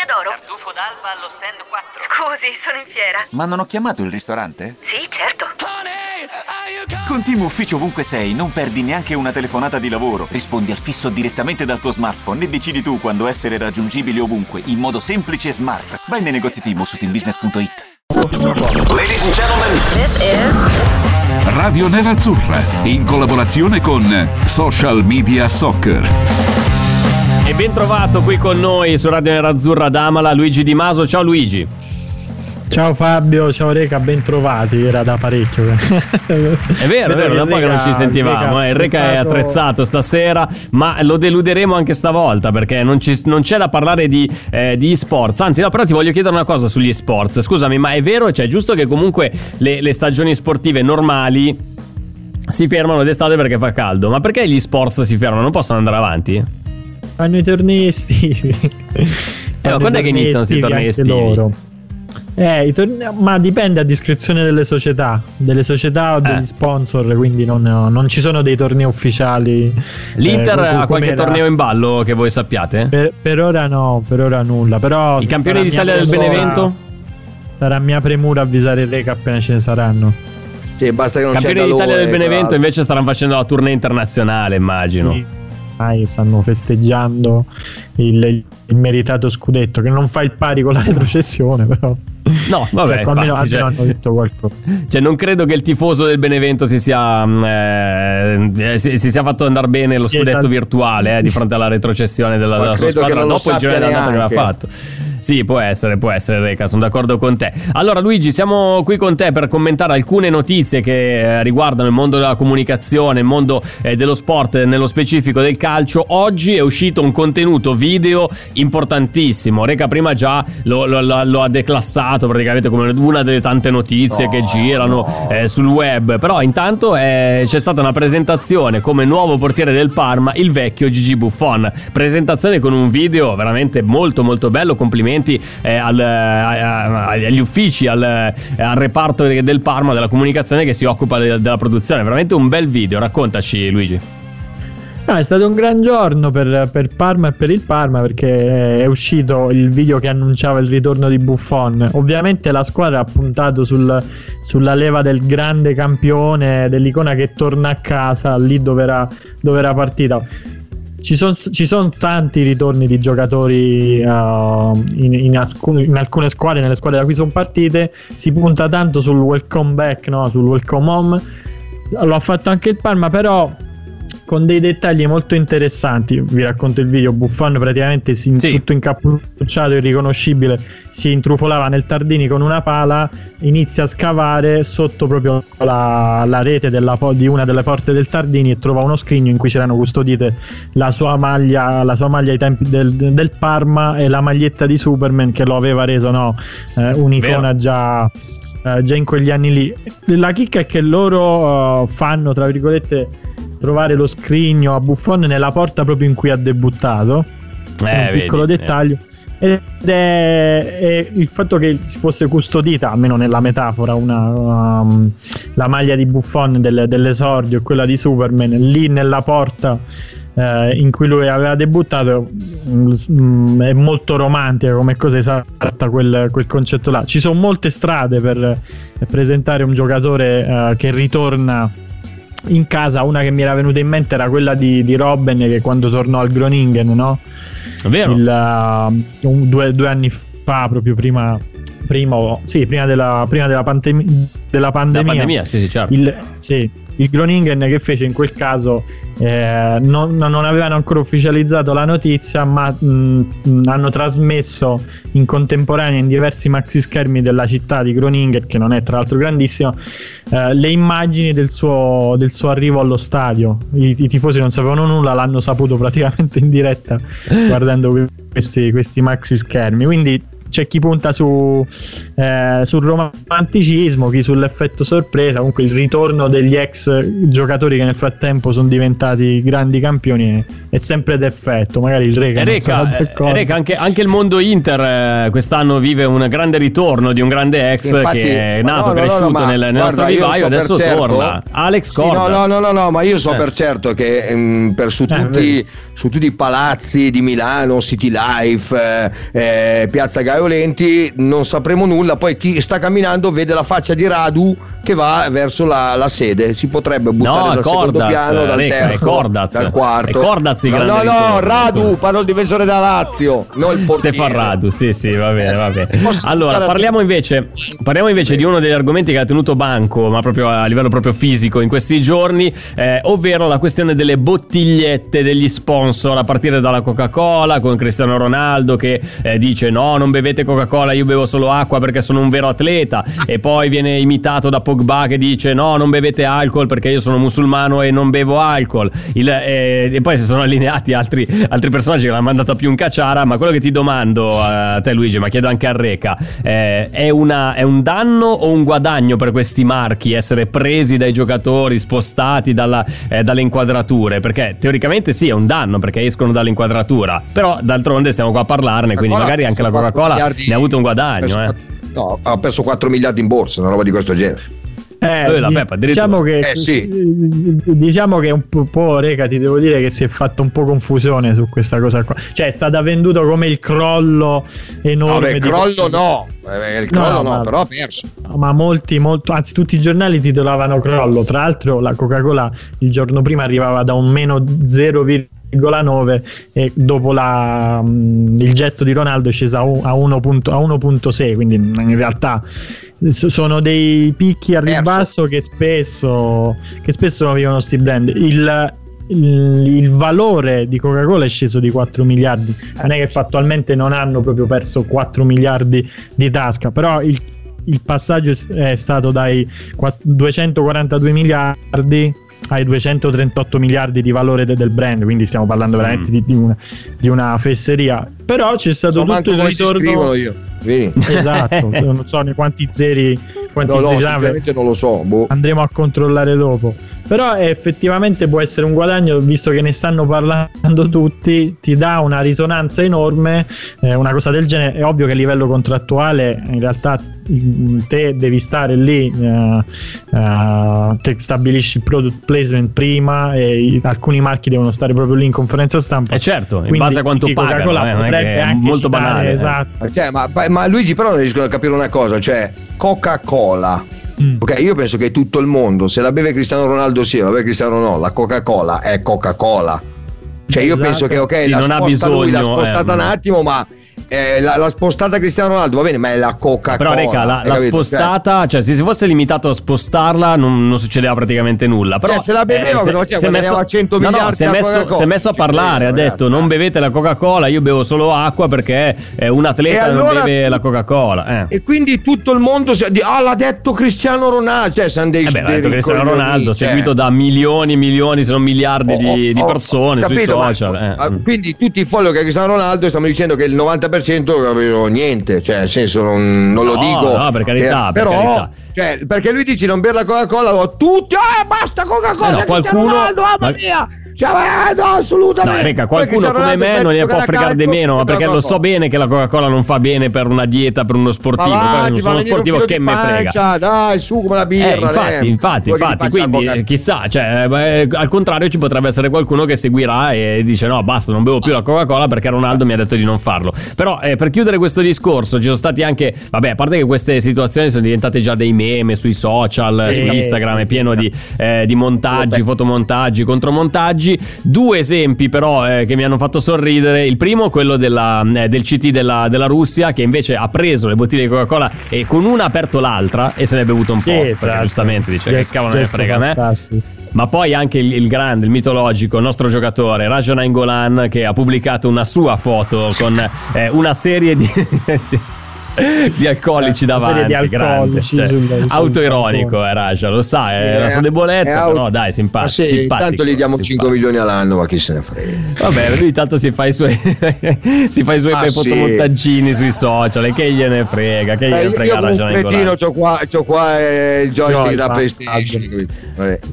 Osteria d'Oro. Tartufo d'alba allo stand 4. Scusi, sono in fiera. Ma non ho chiamato il ristorante? Sì, certo. Con Team Ufficio ovunque sei, non perdi neanche una telefonata di lavoro. Rispondi al fisso direttamente dal tuo smartphone e decidi tu quando essere raggiungibile ovunque, in modo semplice e smart. Vai nei negozi Team su teambusiness.it. Ladies and gentlemen, This is Radio Nerazzurra in collaborazione con Social Media Soccer. Ben trovato qui con noi su Radio Nerazzurra ad Amala Luigi Di Maso. Ciao Luigi. Ciao Fabio, ciao Reca, ben trovati, era da parecchio. È vero, è vero, da un po' che non ci sentivamo. eh. Il Reca è attrezzato stasera, ma lo deluderemo anche stavolta perché non, ci- non c'è da parlare di, eh, di sports. Anzi, no, però ti voglio chiedere una cosa sugli sports. Scusami, ma è vero, cioè, è giusto che comunque le, le stagioni sportive normali si fermano d'estate perché fa caldo, ma perché gli sports si fermano? Non possono andare avanti? Fanno i tornei estivi. Eh, ma quando è che iniziano questi tornei estivi? loro. Eh, i torne- ma dipende a discrezione delle società, delle società o degli Eh. sponsor, quindi non, non ci sono dei tornei ufficiali. L'Inter eh, ha qualche torneo in ballo che voi sappiate? Per, per ora no, per ora nulla. Però I campioni d'Italia del Benevento? Sarà mia premura avvisare il Reca appena ce ne saranno. Sì, basta che non Campioni c'è d'Italia del Benevento tra l'altro. invece staranno facendo la tournée internazionale, immagino. Sì, ormai stanno festeggiando il, il meritato scudetto, che non fa il pari con la retrocessione, però. No, vabbè, Ecco, almeno, infatti, cioè- hanno detto qualcosa. Cioè, non credo che il tifoso del Benevento si sia, mm, eh, si, si sia fatto andare bene lo Sì, scudetto esatto. virtuale eh, di fronte alla retrocessione della, della sua squadra dopo il giro d'andata che aveva fatto. Sì, può essere, può essere, Reca, sono d'accordo con te. Allora, Luigi, siamo qui con te per commentare alcune notizie che eh, riguardano il mondo della comunicazione, il mondo eh, dello sport, nello specifico del calcio. Oggi è uscito un contenuto video importantissimo. Reca prima già lo, lo- lo- lo ha declassato praticamente come una delle tante notizie che girano eh, sul web. Però intanto eh, c'è stata una presentazione come nuovo portiere del Parma, il vecchio Gigi Buffon. Presentazione con un video veramente molto molto bello. Complimenti eh, al- a- a- agli uffici, al, eh, al reparto de- del Parma, della comunicazione che si occupa de- della produzione. Veramente un bel video. Raccontaci, Luigi. No, è stato un gran giorno per, per Parma e per il Parma perché è uscito il video che annunciava il ritorno di Buffon. Ovviamente la squadra ha puntato sul- sulla leva del grande campione, dell'icona che torna a casa lì dove era, dove era partita. Ci sono son tanti ritorni di giocatori uh, in, in ascu- in alcune squadre, nelle squadre da cui sono partite. Si punta tanto sul welcome back, no? sul welcome home. Lo ha fatto anche il Parma, però con dei dettagli molto interessanti. Vi racconto il video: Buffon praticamente si, Sì. tutto incappucciato, irriconoscibile, si intrufolava nel Tardini con una pala, inizia a scavare sotto proprio la, la rete della di una delle porte del Tardini e trova uno scrigno in cui c'erano custodite la sua maglia, la sua maglia ai tempi del, del Parma e la maglietta di Superman che lo aveva reso no, eh, un'icona Vero. già eh, già in quegli anni lì. La chicca è che loro eh, fanno, tra virgolette, trovare lo scrigno a Buffon nella porta proprio in cui ha debuttato. Eh, un vedi, piccolo eh. dettaglio. Ed è, è il fatto che si fosse custodita, almeno nella metafora, una, um, la maglia di Buffon del- dell'esordio e quella di Superman lì nella porta eh, in cui lui aveva debuttato mm, è molto romantica come cosa esatta quel, quel concetto là. Ci sono molte strade per eh, presentare un giocatore eh, che ritorna in casa. Una che mi era venuta in mente era quella di, di Robben che quando tornò al Groningen, no? Vero? Il, uh, un- due, due anni fa, proprio prima, prima, sì, prima della, prima della, pandem- della La pandemia. pandemia, sì, sì, certo. Il, sì, il Groningen che fece in quel caso eh, non, non avevano ancora ufficializzato la notizia ma mh, mh, hanno trasmesso in contemporanea in diversi maxi schermi della città di Groningen che non è tra l'altro grandissimo eh, le immagini del suo, del suo arrivo allo stadio. I, i tifosi non sapevano nulla l'hanno saputo praticamente in diretta guardando questi, questi maxi schermi. Quindi c'è chi punta su, eh, sul romanticismo, chi sull'effetto sorpresa. Comunque il ritorno degli ex giocatori che nel frattempo sono diventati grandi campioni è, sempre d'effetto. Magari il Reca, sarà Reca, eh. Reca, anche, anche il mondo Inter eh, quest'anno vive un grande ritorno di un grande ex Infatti, che è nato, no, no, no, cresciuto no, ma nel, nel guarda, nostro io vivaio, so adesso certo- torna. Alex Sì, no, no, no, no, no, ma io so Eh. per certo che ehm, per su, Eh, tutti, su tutti i palazzi di Milano, City Life, eh, eh, Piazza Gaiolenti, non sapremo nulla. Poi chi sta camminando vede la faccia di Radu che va verso la, la sede. Si potrebbe buttare No, dal è secondo Cordaz, piano, dal è terzo, Cordaz. dal quarto. È Cordaz no, no, no, Radu, parlo il difensore da Lazio, non il portiere. Stefan Radu, sì, sì, va bene, va bene. Allora, parliamo invece, parliamo invece di uno degli argomenti che ha tenuto banco, ma proprio a livello proprio fisico in questi giorni, eh, ovvero la questione delle bottigliette degli sponsor, a partire dalla Coca-Cola, con Cristiano Ronaldo che eh, dice no, non bevete Coca-Cola, io bevo solo acqua perché sono un vero atleta, e poi viene imitato da Pogba che dice no, non bevete alcol perché io sono musulmano e non bevo alcol. Il- eh, e poi si sono allineati altri, altri personaggi che l'hanno mandata più in cacciara, ma quello che ti domando eh, a te Luigi, ma chiedo anche a Reca, eh, è, una- è un danno o un guadagno per questi marchi essere presi dai giocatori, spostati dalla- eh, dalle inquadrature? Perché teoricamente sì, è un danno perché escono dall'inquadratura, però d'altronde stiamo qua a parlarne, quindi magari anche la Coca-Cola 4 miliardi- ne ha avuto un guadagno. perso Eh. No, ha perso 4 miliardi in borsa, una roba di questo genere. Eh, Peppa, diciamo che Eh, sì. diciamo che un po', po', Reca ti devo dire che si è fatta un po' confusione su questa cosa qua cioè è stata venduto come il crollo No, enorme beh, di- crollo no, il No, crollo no, no, ma- però ha perso. ma molti, molto, anzi tutti i giornali titolavano crollo tra l'altro la Coca-Cola il giorno prima arrivava da un meno 0,9 e dopo la, mh, il gesto di Ronaldo è scesa a un- a 1 punto- a 1.6 quindi in realtà sono dei picchi a Perso. ribasso che spesso, che spesso non vivono sti brand il, il, il valore di Coca-Cola è sceso di 4 miliardi non è che fattualmente non hanno proprio perso 4 miliardi di tasca però il, il passaggio è stato dai quatt- 242 miliardi ai 238 miliardi di valore de- del brand quindi stiamo parlando Mm. veramente di, di una, di una fesseria però c'è stato So tutto il ritorno io. Vieni. esatto non so quanti zeri quanti No, no, zeri non lo so. boh. andremo a controllare dopo però eh, effettivamente può essere un guadagno visto che ne stanno parlando tutti ti dà una risonanza enorme eh, una cosa del genere è ovvio che a livello contrattuale in realtà mm, te devi stare lì eh, eh, te stabilisci il product placement prima e alcuni marchi devono stare proprio lì in conferenza stampa Eh certo, in Quindi base a quanto pagano, eh, non è che è molto citare, banale. eh. esatto Cioè, ma, ma Luigi però non riesco a capire una cosa, cioè Coca-Cola. Mm. Ok, io penso che tutto il mondo, se la beve Cristiano Ronaldo sì, la beve Cristiano no, la Coca-Cola è Coca-Cola. Cioè io Esatto. penso che ok, Sì, la non ha sposta lui, l'ha bisogno, spostata eh, un attimo, ma eh, la, l'ha spostata Cristiano Ronaldo, va bene, ma è la Coca-Cola. Però Reca, la, la capito? spostata, cioè se si fosse limitato a spostarla non, non succedeva praticamente nulla. Però Eh, se la beveva, cosa faceva? si è messo, Guadagnava 100 no, no, si è la messo, messo a parlare, ha detto non bevete la Coca-Cola, io bevo solo acqua perché eh, un atleta E non allora- beve la Coca-Cola. Eh. E quindi tutto il mondo si- di- ah, l'ha detto Cristiano Ronaldo, cioè sono dei Eh beh, l'ha detto Cristiano Ronaldo, cioè. seguito da milioni, milioni, se non miliardi di, Oh, di oh, persone ho sui capito, ma- social. eh. ah, Quindi tutti i follow che ha Cristiano Ronaldo stiamo dicendo che il 90% non avevano niente, cioè nel senso non, non lo No, dico. no, per carità, eh, per però, carità. Cioè, perché lui dice non bere la Coca-Cola, tutti, ah basta Coca-Cola, Eh no, qualcuno- Ronaldo, mamma ma- mia! Cioè, eh, no, assolutamente. No, Poi qualcuno come me non ne può fregare di meno, ma beve perché lo so bene che la Coca-Cola non fa bene per una dieta, per uno sportivo. Ma va, sono sportivo che di me frega. Dai, su come la birra. Eh, infatti, eh. infatti, infatti, quindi eh, chissà, cioè, eh, al contrario ci potrebbe essere qualcuno che seguirà e dice no, basta, non bevo più la Coca-Cola perché Ronaldo mi ha detto di non farlo. Però eh, per chiudere questo discorso ci sono stati anche, vabbè, a parte che queste situazioni sono diventate già dei meme sui social, Sì, su Instagram, sì, è pieno di, eh, di montaggi, Sì. fotomontaggi, contromontaggi. Due esempi però eh, che mi hanno fatto sorridere. Il primo, quello della, eh, del CT della, della Russia, che invece ha preso le bottiglie di Coca-Cola e con una ha aperto l'altra e se ne è bevuto un Sì, po'. Perché giustamente dice che cavolo ne frega a me. Ma poi anche il, il grande, il mitologico, il nostro giocatore Rajan Angolan che ha pubblicato una sua foto con eh, una serie di... di alcolici davanti, di grande. alcolici Cioè, sul- sul autoironico eh, Rasha, lo sa, è Eh, la sua debolezza, out- però dai, simpa- sì, simpatico. tanto gli diamo 5 simpatico. milioni all'anno, ma chi se ne frega. Vabbè, lui tanto si fa i suoi si fa i suoi Ah, bei sì. fotomontaggini sui social, e che gliene frega, che Eh, gliene io frega come Rasha un cretino Nangolan. c'ho qua, c'ho qua eh, il joystick Joy, da PlayStation.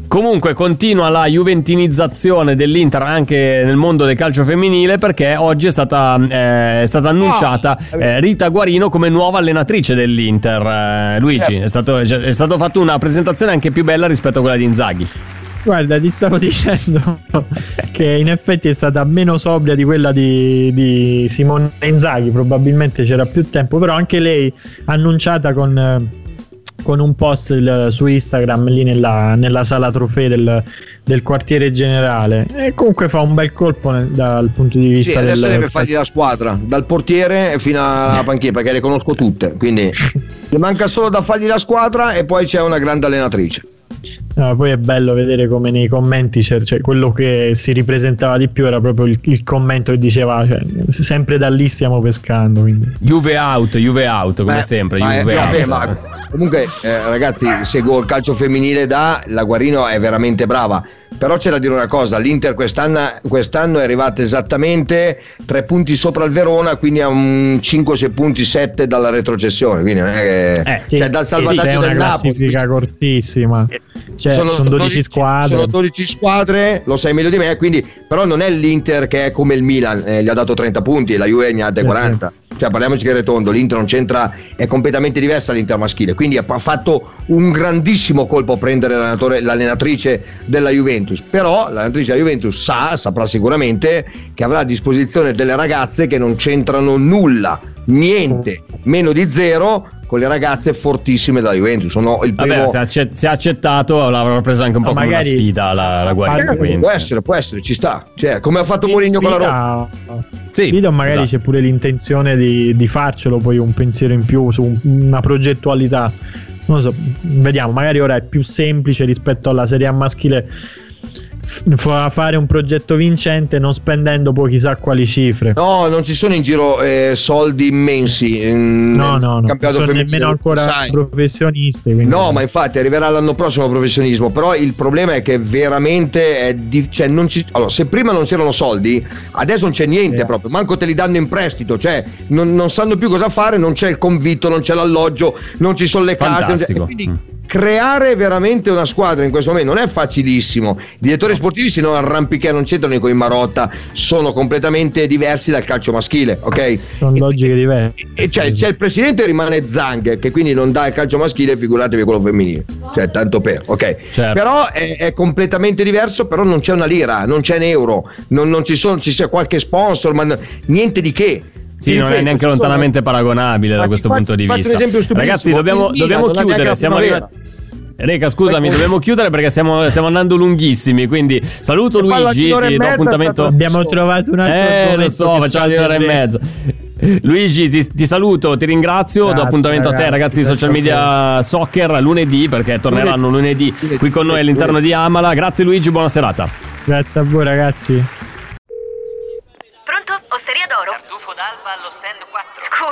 Comunque continua la juventinizzazione dell'Inter anche nel mondo del calcio femminile perché oggi è stata, eh, è stata annunciata Ah, eh, Rita Guarino come nuova allenatrice dell'Inter. Eh, Luigi, Eh. è, stato, è stato fatto una presentazione anche più bella rispetto a quella di Inzaghi. Guarda, ti stavo dicendo che in effetti è stata meno sobria di quella di, di Simone Inzaghi, probabilmente c'era più tempo, però anche lei annunciata con, eh, con un post il- su Instagram lì nella, nella sala trofei del, del quartiere generale e comunque fa un bel colpo nel- dal punto di Sì, vista adesso del... deve fargli la squadra, dal portiere fino alla panchina, perché le conosco tutte. Quindi gli manca solo da fargli la squadra e poi c'è una grande allenatrice. No, poi è bello vedere come nei commenti c'è, cioè, quello che si ripresentava di più era proprio il, il commento che diceva cioè, sempre da lì stiamo pescando quindi. Juve out, Juve out, come Beh, sempre. ma è- Juve vabbè, out. ma comunque, eh, ragazzi, seguo il calcio femminile da la Guarino è veramente brava. Però c'è da dire una cosa: l'Inter quest'anno, quest'anno è arrivata esattamente tre punti sopra il Verona, quindi a un 5-6 punti 7 dalla retrocessione. Quindi non è che, Eh, Sì, cioè, dal sì, salvataggio c'è una del Napoli. classifica cortissima cioè, sono, 12, squadre. Sono 12 squadre, lo sai meglio di me, quindi però non è l'Inter che è come il Milan, eh, gli ha dato 30 punti e la Juve ne ha date Eh, 40. Cioè parliamoci che è tondo, l'Inter non c'entra, è completamente diversa l'Inter maschile, quindi ha fatto un grandissimo colpo a prendere l'allenatrice della Juventus, però l'allenatrice della Juventus sa, saprà sicuramente che avrà a disposizione delle ragazze che non c'entrano nulla, niente, meno di zero con le ragazze fortissime della Juventus. Sono il primo... Vabbè, se, acce- se ha accettato l'avrà presa anche un po' Ma come una magari- sfida la, la a Guarino. parte- quindi. Può essere, può essere, ci sta. Cioè, come ha fatto Mourinho con la Roma. Sì, Sfido magari esatto. c'è pure l'intenzione di, di farcelo poi un pensiero in più su un- una progettualità non lo so vediamo magari ora è più semplice rispetto alla serie A maschile f- fa- fare un progetto vincente non spendendo poi chissà quali cifre No, non ci sono in giro eh, soldi immensi. in- no nel no no non sono nemmeno ancora sai. professionisti quindi- No, ma infatti arriverà l'anno prossimo il professionismo. Però il problema è che veramente è di- cioè, non ci- allora, se prima non c'erano soldi, adesso non c'è niente Eh. proprio. Manco te li danno in prestito, cioè non, non sanno più cosa fare, non c'è il convitto, non c'è l'alloggio, non ci sono le case. Fantastico. e Quindi Mm. Creare veramente una squadra in questo momento non è facilissimo. I direttori sportivi si non arrampicano, non c'entrano con i Marotta, sono completamente diversi dal calcio maschile, ok? sono logiche diverse E cioè, c'è il presidente rimane Zang, che quindi non dà il calcio maschile, figuratevi quello femminile. Cioè, tanto per, ok. Certo. Però è, è completamente diverso, però non c'è una lira, non c'è un euro, non, non ci sono, ci sia qualche sponsor, ma n- niente di che. Sì, non è neanche ci sono- lontanamente paragonabile Ma da questo faccio- punto di vista. un esempio stupidissimo. Ragazzi, dobbiamo, dobbiamo chiudere. Siamo arrivati. Reca, scusami, dobbiamo chiudere perché stiamo, stiamo andando lunghissimi. Quindi saluto E Luigi, ti do appuntamento. abbiamo trovato un altro Eh, lo so, facciamo di un'ora e mezza. Luigi, ti, ti saluto, ti ringrazio. do Grazie, appuntamento a te, ragazzi, ragazzi di social media soccer lunedì perché torneranno lunedì Lunedì, qui con noi all'interno di Amala. Grazie, Luigi, buona serata. grazie a voi ragazzi Pronto? Osteria d'oro? Tartufo d'alba allo stand 4.